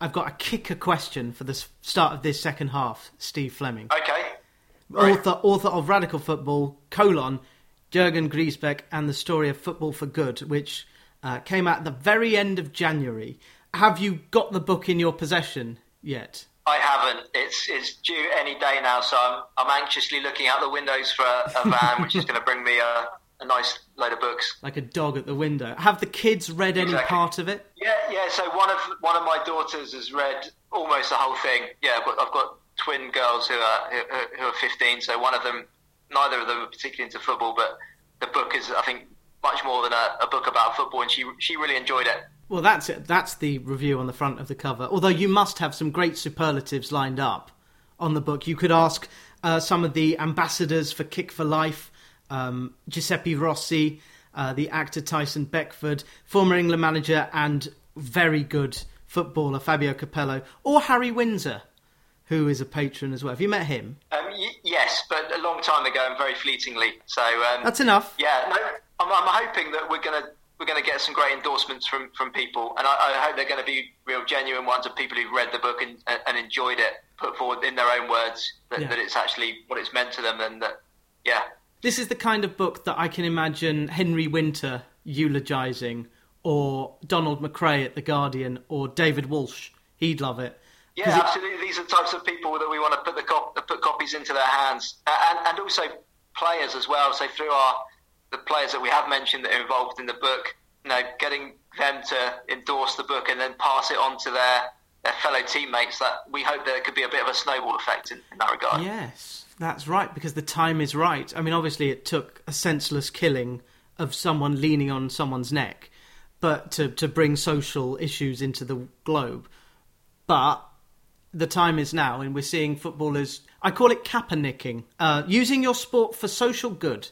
I've got a kicker question for the start of this second half, Steve Fleming. Okay. Right. Author, author of Radical Football, colon, Jurgen Griesbeck and the Story of Football for Good, which uh, came out at the very end of January. Have you got the book in your possession yet? I haven't. It's it's due any day now, so I'm I'm anxiously looking out the windows for a, a van which is going to bring me a, a nice load of books. Like a dog at the window. Have the kids read any Exactly. part of it? Yeah, yeah. So one of one of my daughters has read almost the whole thing. Yeah, I've got, I've got twin girls who are who, who are 15. So one of them, neither of them are particularly into football, but the book is, I think, much more than a, a book about football, and she she really enjoyed it. Well, that's it. That's the review on the front of the cover. Although you must have some great superlatives lined up on the book. You could ask uh, some of the ambassadors for Kick for Life, um, Giuseppe Rossi, uh, the actor Tyson Beckford, former England manager and very good footballer Fabio Capello, or Harry Windsor, who is a patron as well. Have you met him? Um, y- yes, but a long time ago and very fleetingly. So um, That's enough. Yeah, no, I'm, I'm hoping that we're gonna we're gonna get some great endorsements from, from people, and I, I hope they're going to be real genuine ones of people who've read the book and, and enjoyed it, put forward in their own words that, Yeah. that it's actually what it's meant to them, and that yeah, This is the kind of book that I can imagine Henry Winter eulogising, or Donald McRae at The Guardian, or David Walsh. He'd love it. yeah, it- absolutely. These are the types of people that we want to put the cop- put copies into their hands, Uh, and and also players as well. So through our the players that we have mentioned that are involved in the book, you know, getting them to endorse the book and then pass it on to their their fellow teammates. That we hope there could be a bit of a snowball effect in, in that regard. Yes, that's right, because the time is right. I mean, obviously, it took a senseless killing of someone leaning on someone's neck, but to, to bring social issues into the globe. But the time is now, and we're seeing footballers. I call it Kaepernicking. Uh, using your sport for social good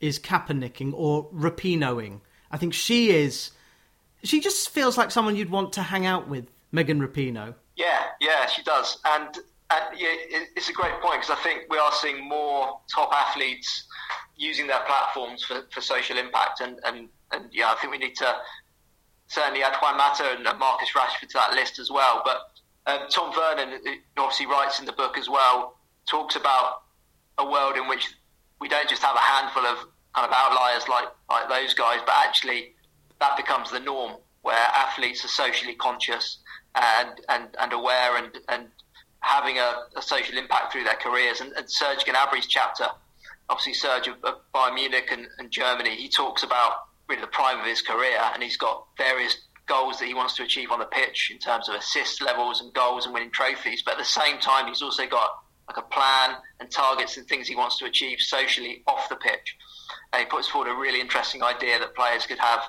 is Kaepernicking or Rapinoing. I think she is. She just feels like someone you'd want to hang out with, Megan Rapinoe. Yeah, yeah, she does, and and yeah, it, it's a great point because I think we are seeing more top athletes using their platforms for, for social impact, and, and, and yeah, I think we need to certainly add Juan Mata and Marcus Rashford to that list as well. But um, Tom Vernon, obviously writes in the book as well, talks about a world in which we don't just have a handful of kind of outliers like like those guys, but actually that becomes the norm, where athletes are socially conscious and and, and aware and and having a, a social impact through their careers. And, and Serge Gnabry's chapter, obviously Serge of, of Bayern Munich and, and Germany, he talks about really the prime of his career, and he's got various goals that he wants to achieve on the pitch in terms of assist levels and goals and winning trophies. But at the same time, he's also got like a plan and targets and things he wants to achieve socially off the pitch. And he puts forward a really interesting idea that players could have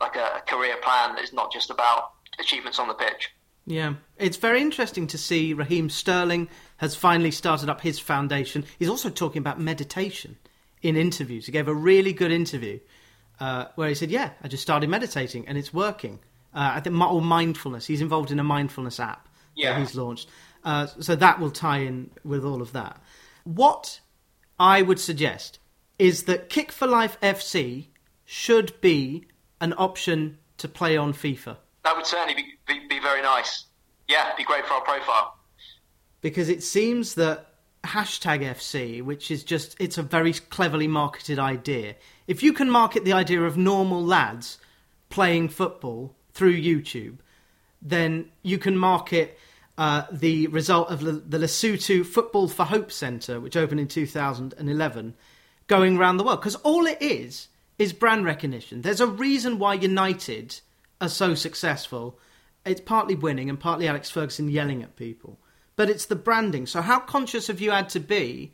like a, a career plan that is not just about achievements on the pitch. Yeah, it's very interesting to see Raheem Sterling has finally started up his foundation. He's also talking about meditation in interviews. He gave a really good interview uh, where he said, "Yeah, I just started meditating and it's working." Uh, I think or mindfulness. He's involved in a mindfulness app Yeah. that he's launched, uh, so that will tie in with all of that. What I would suggest is that Kick for Life FC should be an option to play on FIFA. That would certainly be, be, be very nice. Yeah, be great for our profile. because it seems that hashtag FC, which is just it's a very cleverly marketed idea. If you can market the idea of normal lads playing football through YouTube, then you can market uh, the result of the, Lesotho Football for Hope Centre, which opened in 2011, going around the world. Because all it is is brand recognition. There's a reason why United are so successful. It's partly winning and partly Alex Ferguson yelling at people, but it's the branding. So, how conscious have you had to be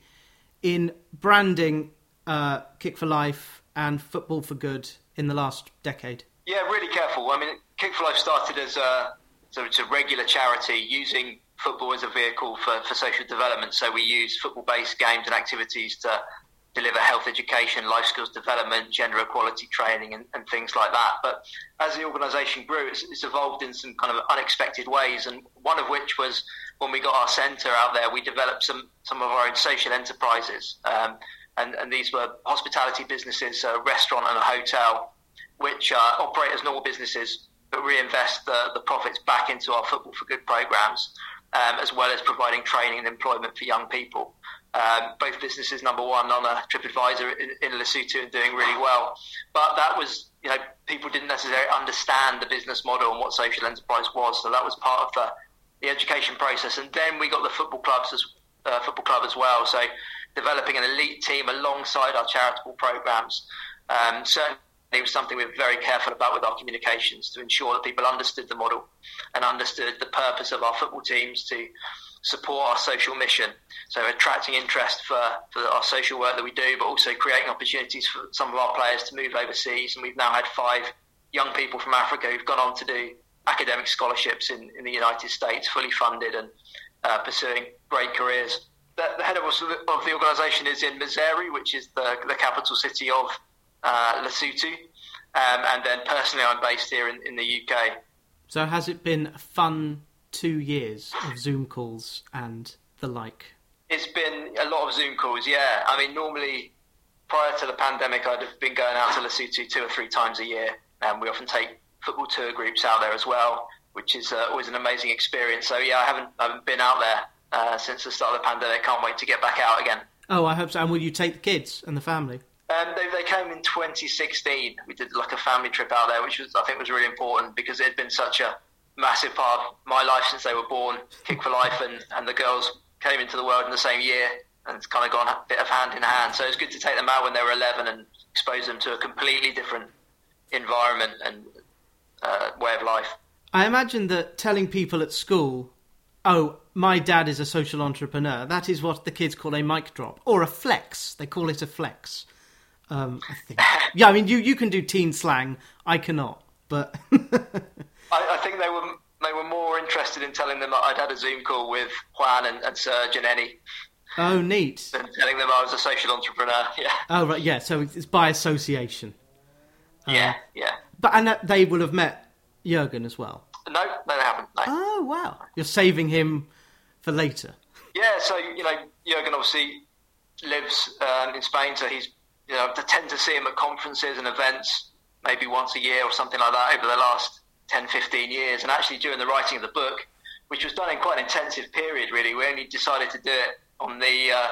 in branding uh, Kick for Life and Football for Good in the last decade? Yeah, really careful. I mean, Kick for Life started as a so it's a regular charity using football as a vehicle for, for social development. So we use football-based games and activities to deliver health education, life skills development, gender equality training, and, and things like that. But as the organisation grew, it's, it's evolved in some kind of unexpected ways, and one of which was when we got our centre out there, we developed some some of our own social enterprises, um, and and these were hospitality businesses, a restaurant and a hotel, which uh, operate as normal businesses, but reinvest the, the profits back into our Football for Good programs, um, as well as providing training and employment for young people. Um, both businesses number one on a TripAdvisor in, in Lesotho and doing really well. But that was, you know, people didn't necessarily understand the business model and what social enterprise was. So that was part of the, the education process. And then we got the football clubs as uh, football club as well. So developing an elite team alongside our charitable programs. Um, certainly was something we were very careful about with our communications to ensure that people understood the model and understood the purpose of our football teams to support our social mission. So attracting interest for, for our social work that we do, but also creating opportunities for some of our players to move overseas. And we've now had five young people from Africa who've gone on to do academic scholarships in, in the United States, fully funded and uh, pursuing great careers. The, the head of, of the organisation is in Maseru, which is the, the capital city of uh, Lesotho. Um, and then personally, I'm based here in, in the UK. So has it been fun two years of Zoom calls and the like? It's been a lot of Zoom calls, yeah. I mean, normally prior to the pandemic, I'd have been going out to Lesotho two or three times a year, and we often take football tour groups out there as well, which is uh, always an amazing experience. So yeah, I haven't I haven't been out there uh, since the start of the pandemic. Can't wait to get back out again. Oh, I hope so. And will you take the kids and the family? Um, they, they came in 2016. We did like a family trip out there, which was I think was really important because it had been such a massive part of my life since they were born. Kick for Life and, and the girls came into the world in the same year, and it's kind of gone a bit of hand in hand. So it's good to take them out when they were 11 and expose them to a completely different environment and uh, way of life. I imagine that telling people at school, "Oh, my dad is a social entrepreneur," that is what the kids call a mic drop or a flex. They call it a flex. Um, I think. yeah, I mean, you you can do teen slang. I cannot, but. I, I, think they were they were more interested in telling them that I'd had a Zoom call with Juan and, and Serge and Eni. Oh, neat. Than telling them I was a social entrepreneur. Yeah. Oh, right. Yeah. So it's by association. Yeah. Uh, yeah. But and they will have met Jurgen as well. No, no, they haven't. No. Oh wow! You're saving him for later. Yeah. So you know, Jurgen obviously lives um, in Spain, so he's you know I tend to see him at conferences and events maybe once a year or something like that over the last 10, 15 years. And actually, during the writing of the book, which was done in quite an intensive period, really, we only decided to do it on the uh,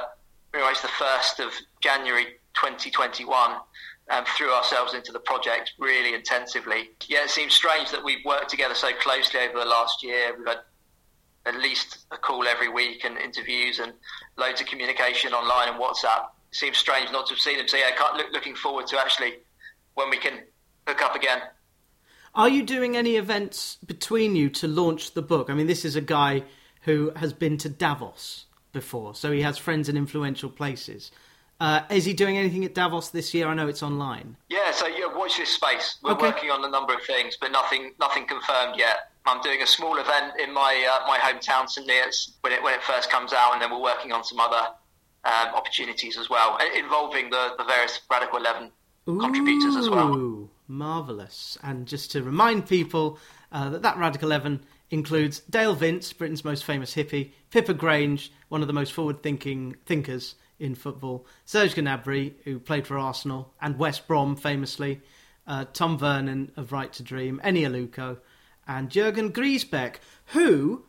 pretty the first of January 2021. and threw ourselves into the project really intensively. Yeah, it seems strange that we've worked together so closely over the last year. We've had at least a call every week and interviews and loads of communication online and WhatsApp. It seems strange not to have seen him. So yeah, look, looking forward to actually when we can hook up again. Are you doing any events between you to launch the book? I mean, this is a guy who has been to Davos before, so he has friends in influential places. Uh, is he doing anything at Davos this year? I know it's online. Yeah, so yeah, watch this space. We're okay. working on a number of things, but nothing nothing confirmed yet. I'm doing a small event in my uh, my hometown, St Neots, when it when it first comes out, and then we're working on some other um, opportunities as well, involving the, the various Radical Eleven Ooh. contributors as well. Marvellous. And just to remind people uh, that that Radical Eleven includes Dale Vince, Britain's most famous hippie, Pippa Grange, one of the most forward-thinking thinkers in football, Serge Gnabry, who played for Arsenal, and West Brom famously, uh, Tom Vernon of Right to Dream, Eni Aluko, and Jurgen Griesbeck, who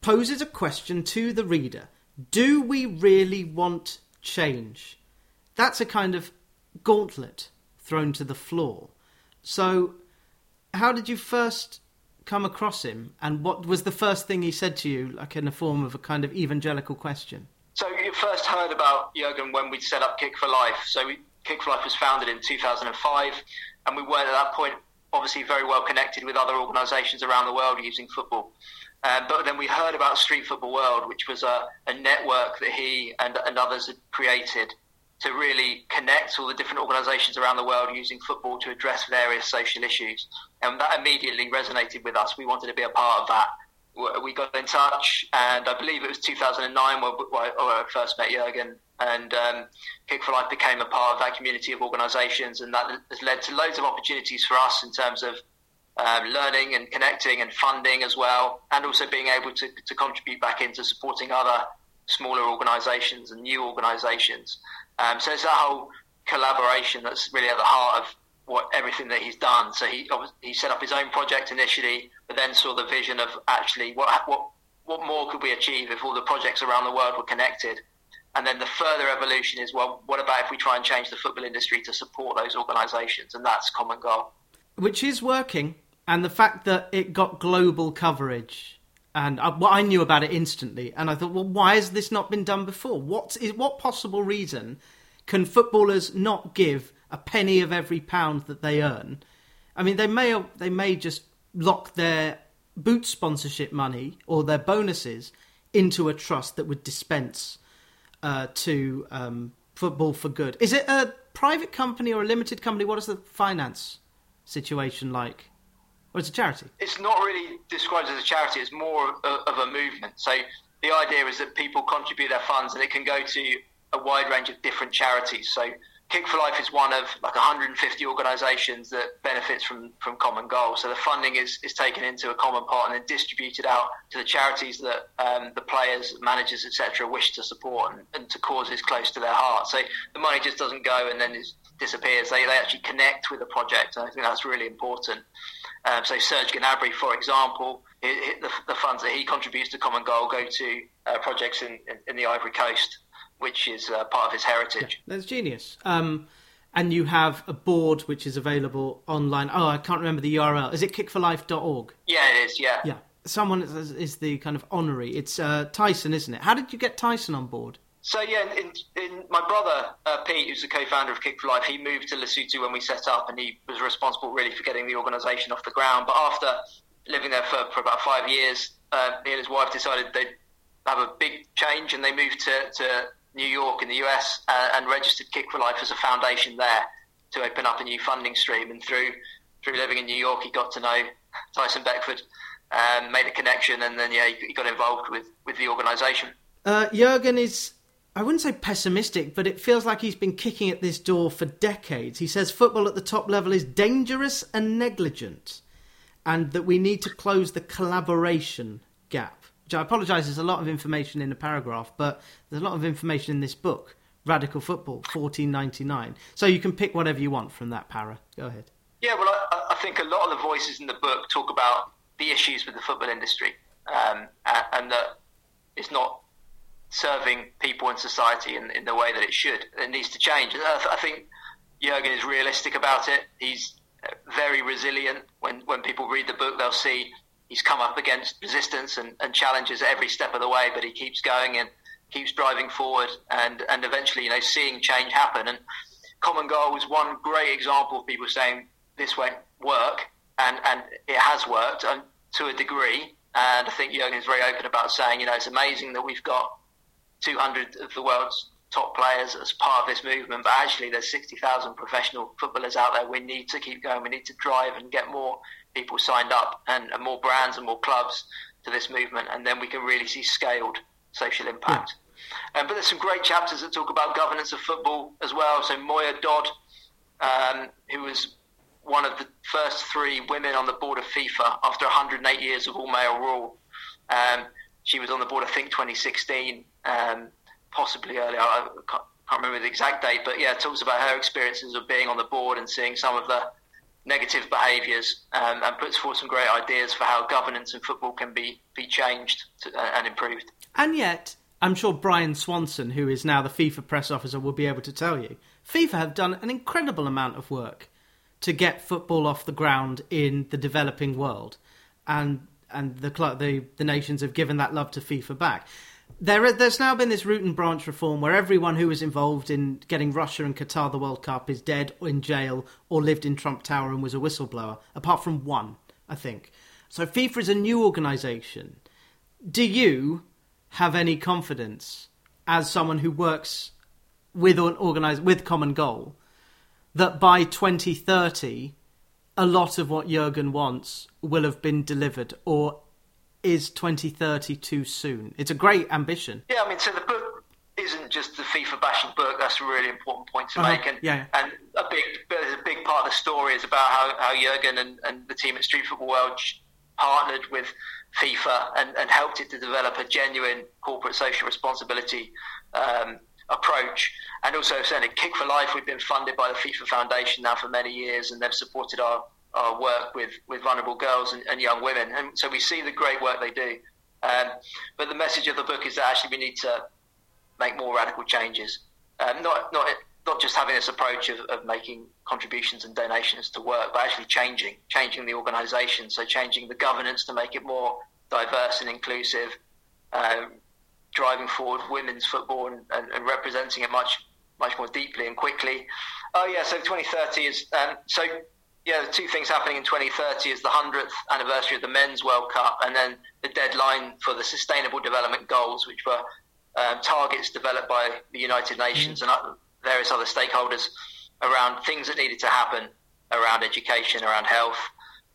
poses a question to the reader. Do we really want change? That's a kind of gauntlet thrown to the floor. So, how did you first come across him, and what was the first thing he said to you, like in the form of a kind of evangelical question? So, you first heard about Jurgen when we set up Kick for Life. So, we, Kick for Life was founded in 2005, and we weren't at that point obviously very well connected with other organisations around the world using football. Um, but then we heard about Street Football World, which was a, a network that he and, and others had created to really connect all the different organisations around the world using football to address various social issues. And that immediately resonated with us. We wanted to be a part of that. We got in touch, and I believe it was 2009 where, where I first met Jurgen. And um, Kick for Life became a part of that community of organisations, and that has led to loads of opportunities for us in terms of um, learning and connecting and funding as well, and also being able to, to contribute back into supporting other smaller organisations and new organisations. Um, so it's that whole collaboration that's really at the heart of what everything that he's done. So he he set up his own project initially, but then saw the vision of actually what what what more could we achieve if all the projects around the world were connected. And then the further evolution is well, what about if we try and change the football industry to support those organisations? And that's common goal, which is working. And the fact that it got global coverage and I, well, I knew about it instantly, and I thought, well, why has this not been done before? What is what possible reason can footballers not give a penny of every pound that they earn? I mean, they may they may just lock their boot sponsorship money or their bonuses into a trust that would dispense uh, to um, football for good. Is it a private company or a limited company? What is the finance situation like? Or it's a charity? It's not really described as a charity. It's more of a movement. So the idea is that people contribute their funds, and it can go to a wide range of different charities. So Kick for Life is one of like 150 organisations that benefits from, from Common Goal. So the funding is, is taken into a common pot and then distributed out to the charities that um, the players, managers, etc., wish to support and, and, to causes close to their heart. So the money just doesn't go and then disappears. They, they actually connect with the project, and I think that's really important. Um, so Serge Gnabry, for example, it, it, the, the, funds that he contributes to Common Goal go to uh, projects in, in, in, the Ivory Coast, which is uh, part of his heritage. Yeah, that's genius. Um, and you have a board which is available online. Oh, I can't remember the URL. Is it kickforlife.org? Yeah, it is. Yeah. Yeah. Someone is, is the kind of honorary. It's uh, Tyson, isn't it? How did you get Tyson on board? So yeah, in, in my brother uh, Pete, who's the co-founder of Kick for Life, he moved to Lesotho when we set up, and he was responsible really for getting the organisation off the ground. But after living there for, for about five years, uh, he and his wife decided they'd have a big change, and they moved to, to New York in the US uh, and registered Kick for Life as a foundation there to open up a new funding stream. And through through living in New York, he got to know Tyson Beckford, um, made a connection, and then yeah, he, got involved with with the organisation. Uh, Jurgen is I wouldn't say pessimistic, but it feels like he's been kicking at this door for decades. He says football at the top level is dangerous and negligent, and that we need to close the collaboration gap. Which I apologise, there's a lot of information in a paragraph, but there's a lot of information in this book, Radical Football, 1499. So you can pick whatever you want from that para. Go ahead. Yeah, well, I, I think a lot of the voices in the book talk about the issues with the football industry, um, and, and that it's not serving people in society in, in the way that it should. It needs to change. I, think Jurgen is realistic about it. He's very resilient. When when people read the book, they'll see he's come up against resistance and, and challenges every step of the way, but he keeps going and keeps driving forward, and and eventually, you know, seeing change happen. And Common Goal was one great example of people saying this won't work, and and it has worked to a degree. And I think Jurgen is very open about saying, you know, it's amazing that we've got 200 of the world's top players as part of this movement, but actually there's 60,000 professional footballers out there. We need to keep going. We need to drive and get more people signed up and, and more brands and more clubs to this movement, and then we can really see scaled social impact. Yeah. Um, but there's some great chapters that talk about governance of football as well. So Moya Dodd, um, who was one of the first three women on the board of FIFA after 108 years of all male rule. Um, she was on the board, I think, 2016 um, possibly earlier. I can't, remember the exact date, but yeah, talks about her experiences of being on the board and seeing some of the negative behaviours, um, and puts forward some great ideas for how governance in football can be be changed to, uh, and improved. And yet, I'm sure Bryan Swanson, who is now the FIFA press officer, will be able to tell you, FIFA have done an incredible amount of work to get football off the ground in the developing world, and and the the the nations have given that love to FIFA back there, there's now been this root and branch reform where everyone who was involved in getting Russia and Qatar the World Cup is dead or in jail or lived in Trump Tower and was a whistleblower, apart from one, I think. So FIFA is a new organisation. Do you have any confidence, as someone who works with an organize with Common Goal, that by 2030, a lot of what Jurgen wants will have been delivered, or is 2030 too soon? It's a great ambition. Yeah, I mean, so the book isn't just the FIFA bashing book. That's a really important point to uh-huh. make. And, yeah. and a big, a big part of the story is about how, how Jurgen and, and the team at Street Football World partnered with FIFA and, and helped it to develop a genuine corporate social responsibility um, approach. And also, certainly, Kick for Life, we've been funded by the FIFA Foundation now for many years, and they've supported our, our work with, with vulnerable girls and, and young women. And so we see the great work they do. Um, but the message of the book is that actually we need to make more radical changes. Um, not, not, not just having this approach of, of making contributions and donations to work, but actually changing, changing the organisation. So changing the governance to make it more diverse and inclusive, um, driving forward women's football and, and, and, representing it much much more deeply and quickly. Oh yeah, so 2030 is um, so yeah. The two things happening in 2030 is the hundredth anniversary of the Men's World Cup, and then the deadline for the Sustainable Development Goals, which were um, targets developed by the United Nations and various other stakeholders around things that needed to happen around education, around health,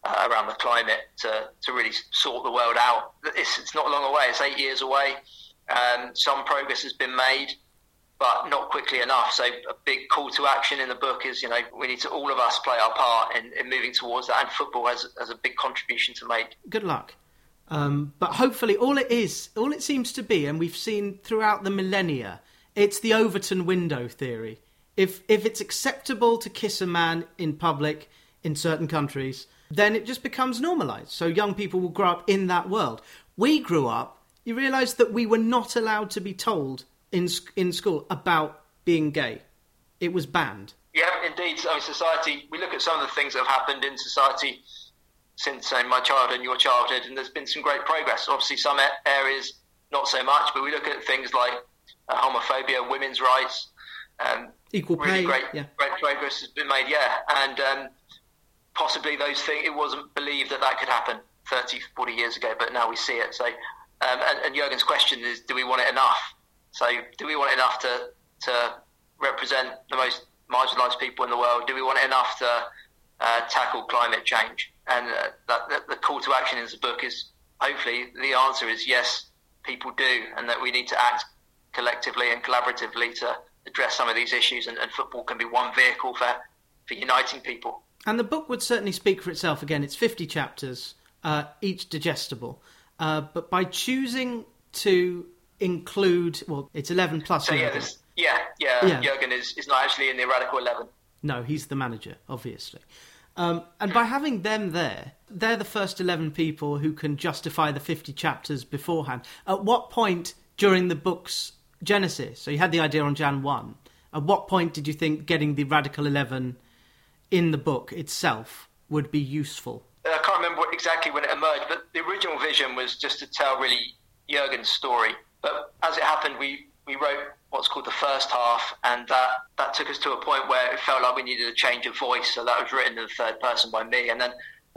uh, around the climate to, to really sort the world out. It's, it's not long away, it's eight years away. Um, some progress has been made, but not quickly enough. So, a big call to action in the book is you know, we need to all of us play our part in, in moving towards that, and football has, has a big contribution to make. Good luck. Um, but hopefully, all it is, all it seems to be, and we've seen throughout the millennia, it's the Overton window theory. If if it's acceptable to kiss a man in public in certain countries, then it just becomes normalized. So young people will grow up in that world. We grew up, you realize that we were not allowed to be told in in school about being gay. It was banned. Yeah, indeed. I mean, society. We look at some of the things that have happened in society since uh, my childhood and your childhood, and there's been some great progress. Obviously, some areas not so much, but we look at things like uh, homophobia, women's rights, um, equal pay. Really great, yeah. great progress has been made. Yeah, and um, possibly those things. It wasn't believed that that could happen 30, 40 years ago, but now we see it. So, um, and, and Jurgen's question is, do we want it enough? So, do we want it enough to to represent the most marginalised people in the world? Do we want it enough to uh, tackle climate change? And uh, that, that, the call to action in the book is hopefully the answer is yes, people do, and that we need to act collectively and collaboratively to address some of these issues. And, and football can be one vehicle for for uniting people. And the book would certainly speak for itself. Again, it's 50 chapters, uh, each digestible. Uh, but by choosing to include, well, it's 11 plus. So, yeah, yeah, yeah, yeah, Jurgen is, is not actually in the Radical 11. No, he's the manager, obviously. Um, and by having them there, they're the first 11 people who can justify the 50 chapters beforehand. At what point during the book's genesis, so you had the idea on Jan 1, at what point did you think getting the Radical 11 in the book itself would be useful? Can't remember exactly when it emerged, but the original vision was just to tell really Jurgen's story. But as it happened, we, we wrote what's called the first half, and that, that took us to a point where it felt like we needed a change of voice. So that was written in the third person by me. And then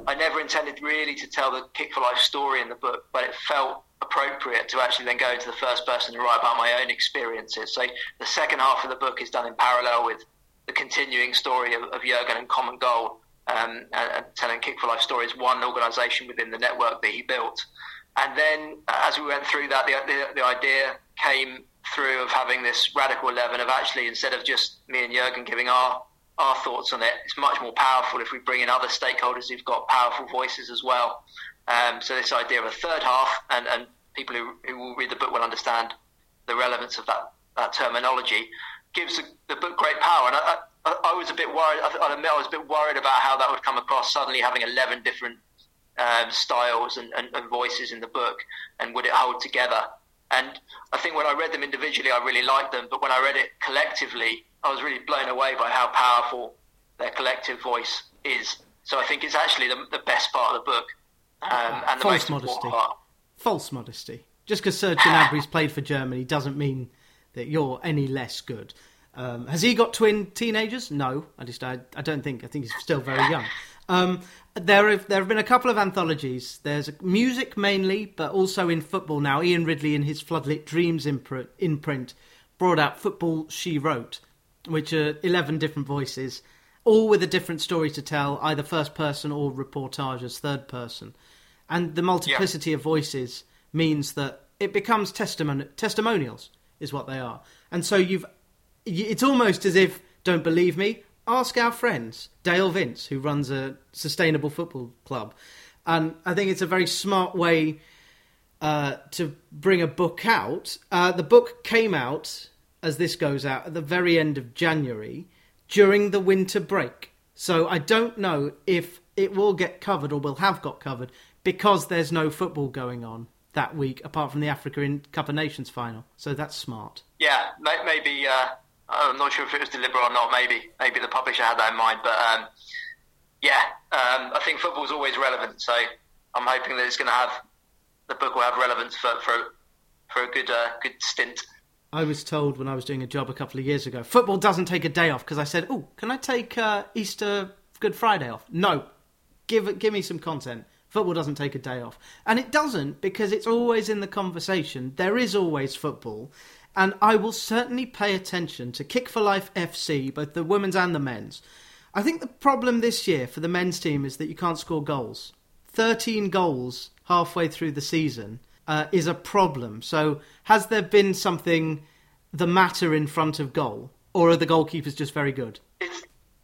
I never intended really to tell the Kick for Life story in the book, but it felt appropriate to actually then go into the first person and write about my own experiences. So the second half of the book is done in parallel with the continuing story of, of Jurgen and Common Goal, um, and, and, telling Kick for Life stories, one organisation within the network that he built. And then, uh, as we went through that, the, the, the, idea came through of having this radical eleven of actually instead of just me and Jurgen giving our our thoughts on it, it's much more powerful if we bring in other stakeholders who've got powerful voices as well. Um, so this idea of a third half, and, and people who, who will read the book will understand the relevance of that, that terminology gives the, the book great power. And I, I, I, was a bit worried. I, admit I was a bit worried about how that would come across. Suddenly having eleven different um, styles and, and, and, voices in the book, and would it hold together? And I think when I read them individually, I really liked them. But when I read it collectively, I was really blown away by how powerful their collective voice is. So I think it's actually the, the best part of the book, um, and the False most modesty. part. False modesty. Just because Serge Gnabry's played for Germany doesn't mean that you're any less good. Um, has he got twin teenagers? No, I just I, I don't think. I think he's still very young. Um, there have there have been a couple of anthologies. There's music mainly, but also in football now. Ian Ridley in his Floodlit Dreams imprint, brought out Football She Wrote, which are eleven different voices, all with a different story to tell, either first person or reportage as third person. And the multiplicity yeah. of voices means that it becomes testimon- testimonials is what they are. And so you've it's almost as if don't believe me, ask our friends Dale Vince who runs a sustainable football club. And I think it's a very smart way uh, to bring a book out. Uh, the book came out as this goes out at the very end of January during the winter break. So I don't know if it will get covered or will have got covered because there's no football going on that week apart from the Africa Cup of Nations final. So that's smart. Yeah, maybe. Uh, I'm not sure if it was deliberate or not. Maybe, maybe the publisher had that in mind. But um, yeah, um, I think football's always relevant. So I'm hoping that it's going to have the book will have relevance for for, for a good uh, good stint. I was told when I was doing a job a couple of years ago, football doesn't take a day off because I said, "Oh, can I take uh, Easter Good Friday off?" No, give give me some content. Football doesn't take a day off, and it doesn't because it's always in the conversation. There is always football, and I will certainly pay attention to Kick for Life FC, both the women's and the men's. I think the problem this year for the men's team is that you can't score goals. 13 goals halfway through the season uh, is a problem. So, has there been something the matter in front of goal, or are the goalkeepers just very good? It's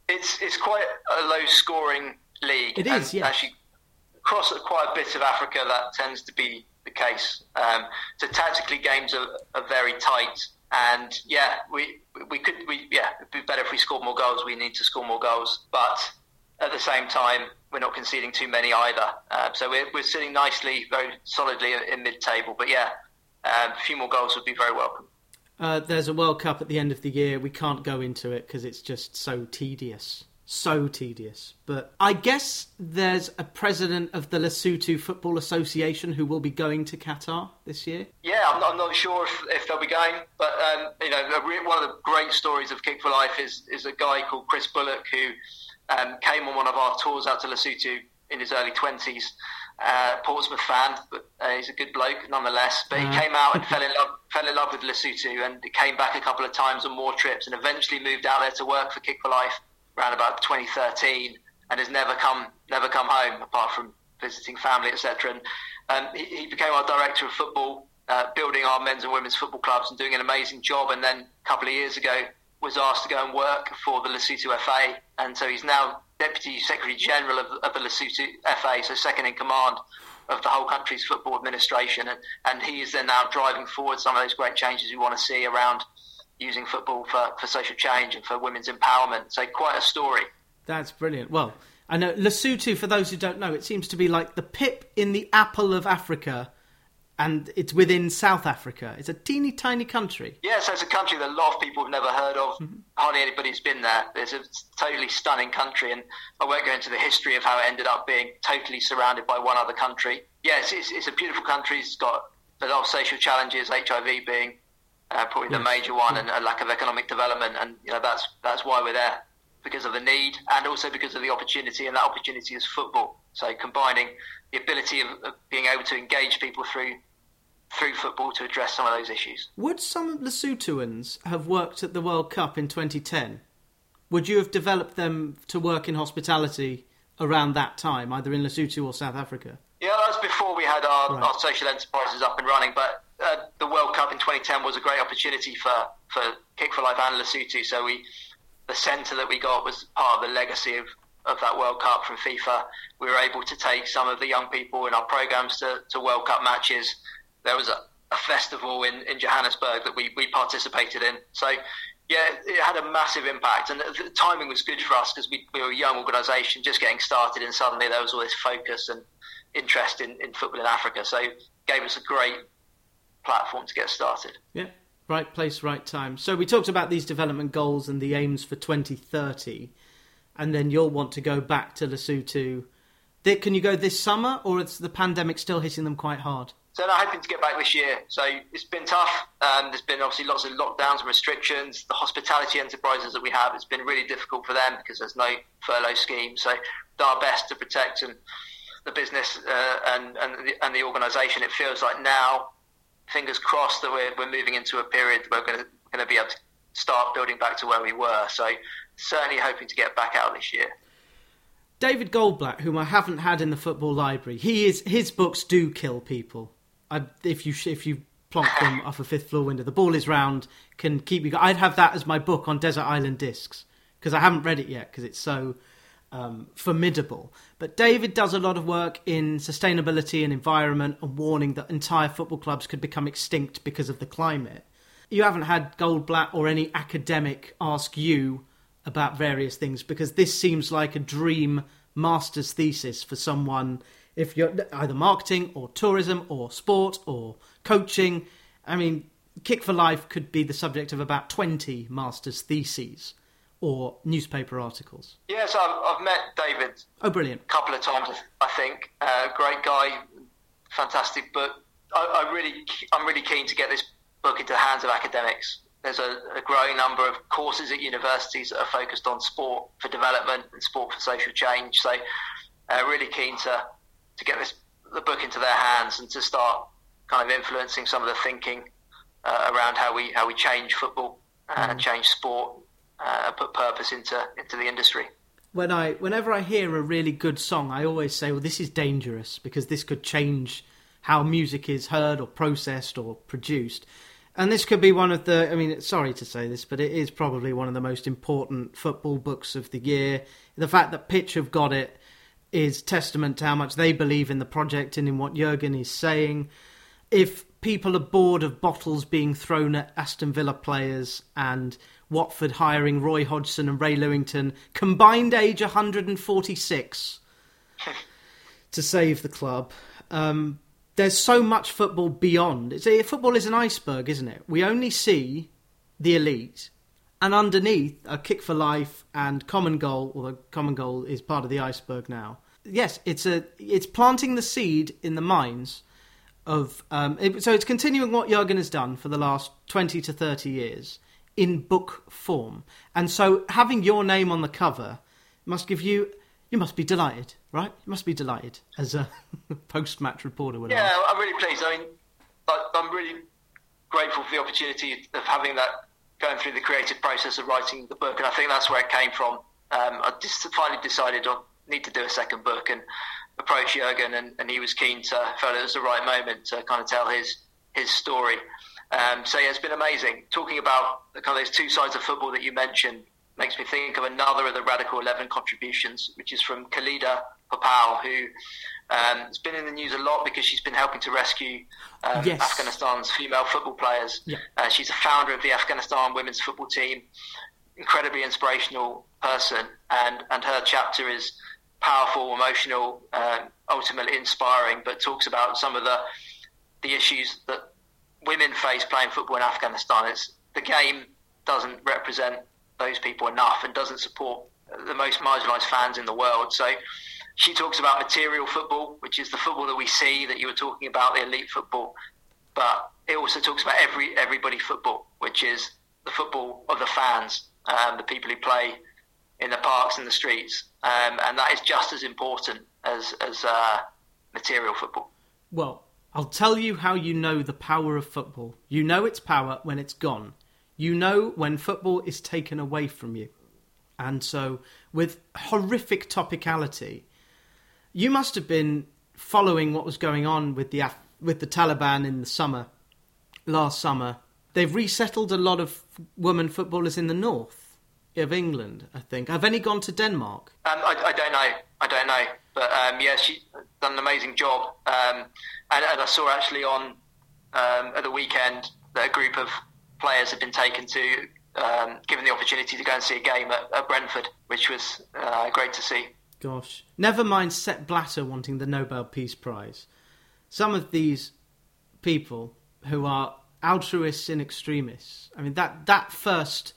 it's it's quite a low scoring league. It is, yeah. Actually, across quite a bit of Africa, that tends to be the case. Um, so tactically, games are, are very tight. And yeah, we we could we yeah it'd be better if we scored more goals. We need to score more goals, but at the same time, we're not conceding too many either. Uh, so we're, we're sitting nicely, very solidly in mid-table. But yeah, um, a few more goals would be very welcome. Uh, there's a World Cup at the end of the year. We can't go into it because it's just so tedious. So tedious. But I guess there's a president of the Lesotho Football Association who will be going to Qatar this year. Yeah, I'm not, I'm not sure if, if, they'll be going. But, um, you know, one of the great stories of Kick for Life is, is a guy called Chris Bullock who um, came on one of our tours out to Lesotho in his early 20s. Uh, Portsmouth fan, but uh, he's a good bloke nonetheless. But he uh. came out and fell in love fell in love with Lesotho and came back a couple of times on more trips and eventually moved out there to work for Kick for Life around about 2013 and has never come never come home apart from visiting family etc. And um, he, he, became our director of football, uh, building our men's and women's football clubs and doing an amazing job. And then a couple of years ago was asked to go and work for the Lesotho FA, and so he's now Deputy Secretary General of, of the Lesotho FA, so second in command of the whole country's football administration, and, and he is then now driving forward some of those great changes we want to see around using football for, for social change and for women's empowerment. So quite a story. That's brilliant. Well, I know Lesotho, for those who don't know, it seems to be like the pip in the apple of Africa and it's within South Africa. It's a teeny tiny country. Yeah, so it's a country that a lot of people have never heard of. Mm-hmm. Hardly anybody's been there. It's a totally stunning country, and I won't go into the history of how it ended up being totally surrounded by one other country. Yes, it's, it's a beautiful country. It's got a lot of social challenges, HIV being uh, probably the major one, yeah. and a lack of economic development, and you know that's that's why we're there because of the need and also because of the opportunity, and that opportunity is football. So combining the ability of, of being able to engage people through through football to address some of those issues. Would some Lesothoans have worked at the World Cup in 2010? Would you have developed them to work in hospitality around that time, either in Lesotho or South Africa? Yeah, that was before we had our, right. our social enterprises up and running. But uh, the World Cup in 2010 was a great opportunity for, for Kick for Life and Lesotho. So we, the centre that we got was part of the legacy of, of that World Cup from FIFA. We were able to take some of the young people in our programs to, to World Cup matches there was a, a festival in, in Johannesburg that we, we participated in. So, yeah, it had a massive impact. And the, the timing was good for us because we, we were a young organisation just getting started, and suddenly there was all this focus and interest in, in football in Africa. So, gave us a great platform to get started. Yeah. Right place, right time. So we talked about these development goals and the aims for 2030, and then you'll want to go back to Lesotho. Dick, can you go this summer, or is the pandemic still hitting them quite hard? So I'm hoping to get back this year. So it's been tough. Um, there's been obviously lots of lockdowns and restrictions. The hospitality enterprises that we have, it's been really difficult for them because there's no furlough scheme. So do our best to protect and the business uh, and and the, and the organisation. It feels like now, fingers crossed, that we're, we're moving into a period where we're going to be able to start building back to where we were. So certainly hoping to get back out this year. David Goldblatt, whom I haven't had in the football library, he is his books do kill people. I, if you if you plonk them off a fifth floor window, the ball is round can keep you. I'd have that as my book on Desert Island Discs because I haven't read it yet because it's so um, formidable. But David does a lot of work in sustainability and environment and warning that entire football clubs could become extinct because of the climate. you haven't had Goldblatt or any academic ask you about various things because this seems like a dream master's thesis for someone if you're either marketing or tourism or sport or coaching. I mean, Kick for Life could be the subject of about 20 master's theses or newspaper articles. Yes, I've, I've met David. Oh, brilliant. A couple of times, I think. Uh, great guy, fantastic book. I, I, really, I'm really keen to get this book into the hands of academics. There's a, a, growing number of courses at universities that are focused on sport for development and sport for social change. So, uh, really keen to to get this the book into their hands and to start kind of influencing some of the thinking uh, around how we how we change football and mm. change sport, uh, put purpose into into the industry. When I whenever I hear a really good song, I always say, "Well, this is dangerous because this could change how music is heard or processed or produced." And this could be one of the. I mean, sorry to say this, but it is probably one of the most important football books of the year. The fact that Pitch have got it is testament to how much they believe in the project and in what Jurgen is saying. If people are bored of bottles being thrown at Aston Villa players and Watford hiring Roy Hodgson and Ray Lewington, combined age 146, to save the club. Um, there's so much football beyond. It's, football is an iceberg, isn't it? We only see the elite, and underneath a kick for life and common goal. Although common goal is part of the iceberg now. Yes, it's a it's planting the seed in the minds of um, it, so it's continuing what Jurgen has done for the last twenty to thirty years in book form, and so having your name on the cover must give you you must be delighted, right? You must be delighted as a post-match reporter. Would yeah, ask. I'm really pleased. I mean, I'm really grateful for the opportunity of having that going through the creative process of writing the book, and I think that's where it came from. Um, I just finally decided I need to do a second book and approached Jurgen, and, and, he was keen to felt it was the right moment to kind of tell his his story. Um, so yeah, it's been amazing. Talking about the kind of those two sides of football that you mentioned, makes me think of another of the Radical 11 contributions, which is from Khalida Popal, who um, has been in the news a lot because she's been helping to rescue um, yes. Afghanistan's female football players. Yeah. Uh, she's a founder of the Afghanistan women's football team, incredibly inspirational person, and, and her chapter is powerful, emotional, uh, ultimately inspiring, but talks about some of the the issues that women face playing football in Afghanistan. It's the game doesn't represent those people enough and doesn't support the most marginalised fans in the world. So she talks about material football, which is the football that we see that you were talking about, the elite football. But it also talks about every everybody football, which is the football of the fans, um, the people who play in the parks and the streets, um, and that is just as important as as uh, material football. Well, I'll tell you how you know the power of football. You know its power when it's gone. You know when football is taken away from you. And so, with horrific topicality, you must have been following what was going on with the with the Taliban in the summer, last summer. They've resettled a lot of women footballers in the north of England. I think. Have any gone to Denmark? Um, I, I, don't know. I don't know. But um, yeah, she's done an amazing job. Um, and, and, I saw actually on um, at the weekend that a group of players have been taken to, um, given the opportunity to go and see a game at, at Brentford, which was uh, great to see. Gosh. Never mind Sepp Blatter wanting the Nobel Peace Prize. Some of these people who are altruists in extremists. I mean, that, that first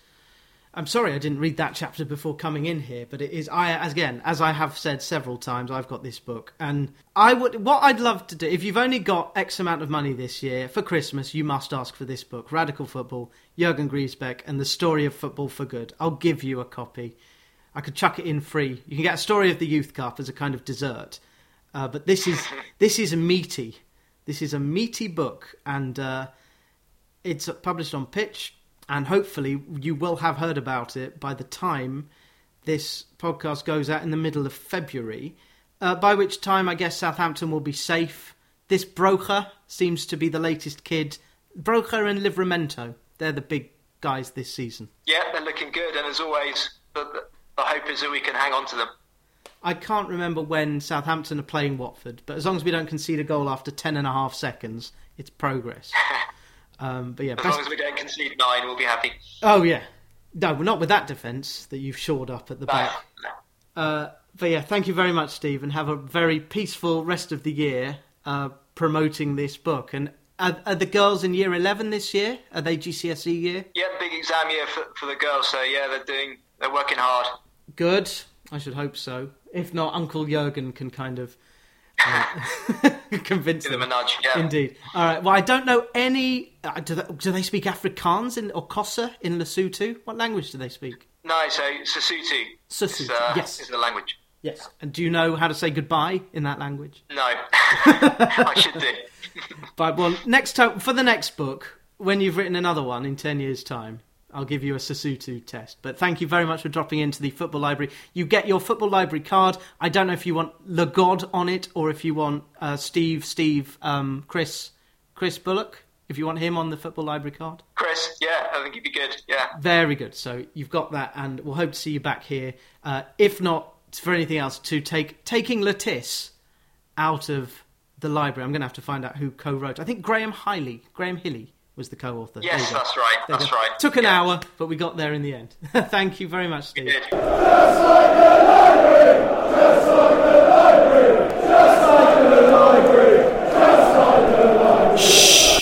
I'm sorry I didn't read that chapter before coming in here, but it is I again as I have said several times I've got this book and I would what I'd love to do if you've only got X amount of money this year for Christmas you must ask for this book Radical Football Jurgen Griesbeck and the Story of Football for Good. I'll give you a copy. I could chuck it in free. You can get a story of the Youth Cup as a kind of dessert, uh, but this is this is a meaty. This is a meaty book and uh, it's published on Pitch and hopefully you will have heard about it by the time this podcast goes out in the middle of February. Uh, by which time, I guess Southampton will be safe. This Broja seems to be the latest kid. Broja and Livramento, they're the big guys this season. Yeah, they're looking good, and as always, the, the hope is that we can hang on to them. I can't remember when Southampton are playing Watford, but as long as we don't concede a goal after ten and a half seconds, it's progress. Um, but yeah, As best- long as we don't concede nine, we'll be happy. oh yeah, no, we're not with that defence that you've shored up at the back. no. Uh, but yeah, thank you very much, Steve, and have a very peaceful rest of the year uh, promoting this book. And are, are the girls in year eleven this year? Are they GCSE year? Yeah, big exam year for, for the girls. So yeah, they're doing, they're working hard. Good. I should hope so. If not, Uncle Jurgen can kind of convince them them. a nudge. Yeah. Indeed. All right. Well, I don't know any. Uh, do, they, do they speak Afrikaans in, or Xhosa in Lesotho? What language do they speak? No, so. Sesotho, is, uh, yes. is the language. Yes. And do you know how to say goodbye in that language? No, I should do. But well, next time for the next book, when you've written another one in ten years' time, I'll give you a Sesotho test. But thank you very much for dropping into the football library. You get your football library card. I don't know if you want Le God on it or if you want uh, Steve, Steve, um, Chris, Chris Bullock. If you want him on the football library card. Chris, yeah, I think he'd be good. Yeah. Very good. So you've got that, and we'll hope to see you back here. Uh, if not for anything else, to take taking Le Tiss out of the library. I'm going to have to find out who co-wrote. I think Graham Hiley, Graham Hiley was the co-author. Yes, that's right. There that's right. Took an yeah. hour, but we got there in the end. Thank you very much, Steve. Just like the library, just like the library, just like the library, just like the library. Shh.